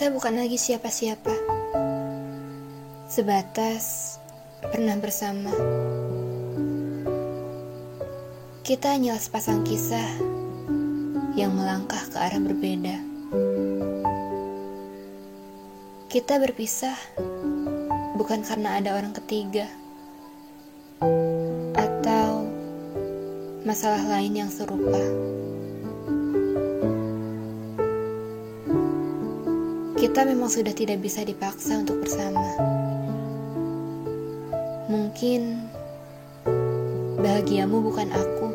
Kita bukan lagi siapa-siapa. Sebatas pernah bersama. Kita hanyalah sepasang kisah yang melangkah ke arah berbeda. Kita berpisah bukan karena ada orang ketiga atau masalah lain yang serupa. Kita memang sudah tidak bisa dipaksa untuk bersama. Mungkin bahagiamu bukan aku.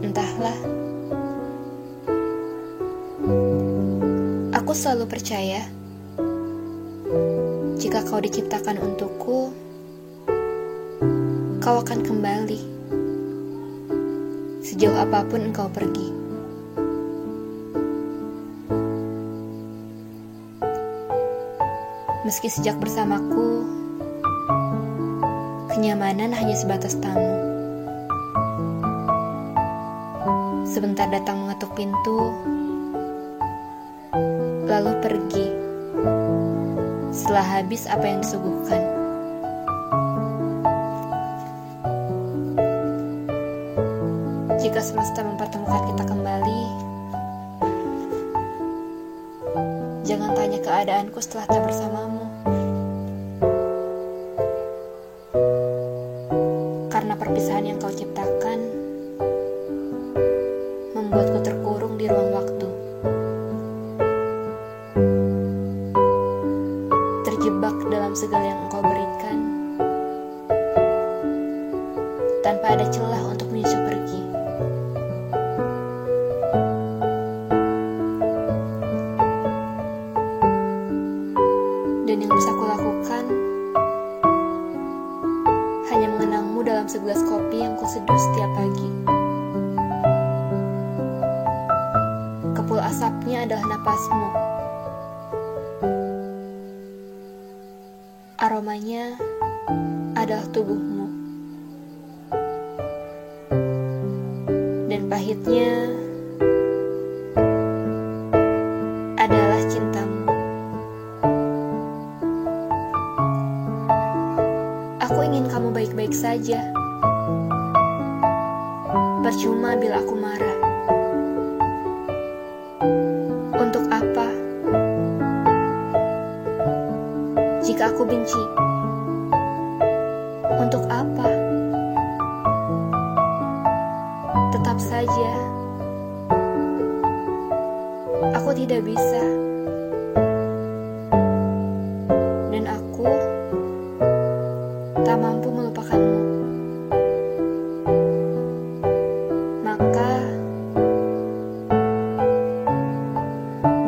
Entahlah. Aku selalu percaya jika kau diciptakan untukku, kau akan kembali sejauh apa pun engkau pergi. Meski sejak bersamaku, kenyamanan hanya sebatas tamu. Sebentar datang mengetuk pintu, lalu pergi. Setelah habis apa yang disuguhkan. Jika semesta mempertemukan kita kembali, jangan tanya keadaanku setelah tak bersamamu. Karena perpisahan yang kau ciptakan membuatku terkurung di ruang waktu. Terjebak dalam segala yang dalam segelas kopi yang kuseduh setiap pagi. Kepul asapnya adalah napasmu. Aromanya adalah tubuhmu. Dan pahitnya ingin kamu baik-baik saja. Percuma bila aku marah. Untuk apa? Jika aku benci. Untuk apa? Tetap saja. Aku tidak bisa. Tak mampu melupakanmu. Maka,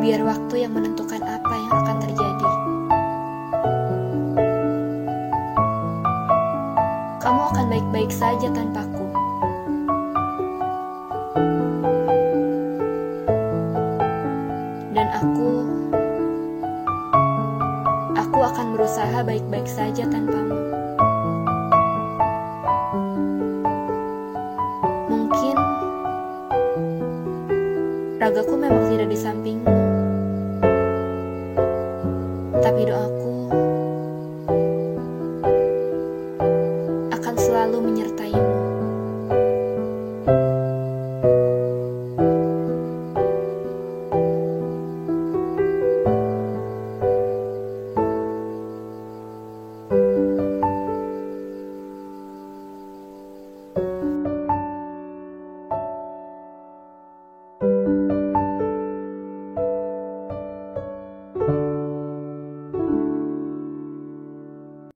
biar waktu yang menentukan apa yang akan terjadi. Kamu akan baik-baik saja tanpaku. Dan aku, aku akan berusaha baik-baik saja tanpamu. memang tidak di sampingmu. Tapi doaku